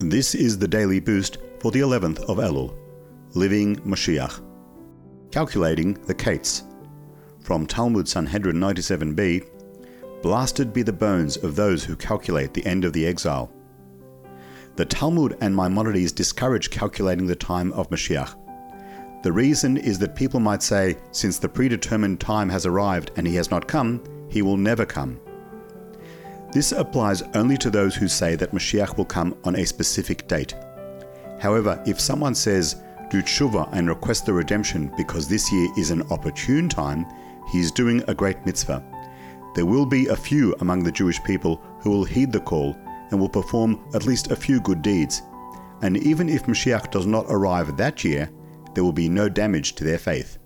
This is the daily boost for the 11th of Elul, Living Mashiach. Calculating the Keitz. From Talmud Sanhedrin 97b Blasted be the bones of those who calculate the end of the exile. The Talmud and Maimonides discourage calculating the time of Mashiach. The reason is that people might say, since the predetermined time has arrived and he has not come, he will never come. This applies only to those who say that Mashiach will come on a specific date. However, if someone says, do tshuva and request the redemption because this year is an opportune time, he is doing a great mitzvah. There will be a few among the Jewish people who will heed the call and will perform at least a few good deeds. And even if Mashiach does not arrive that year, there will be no damage to their faith.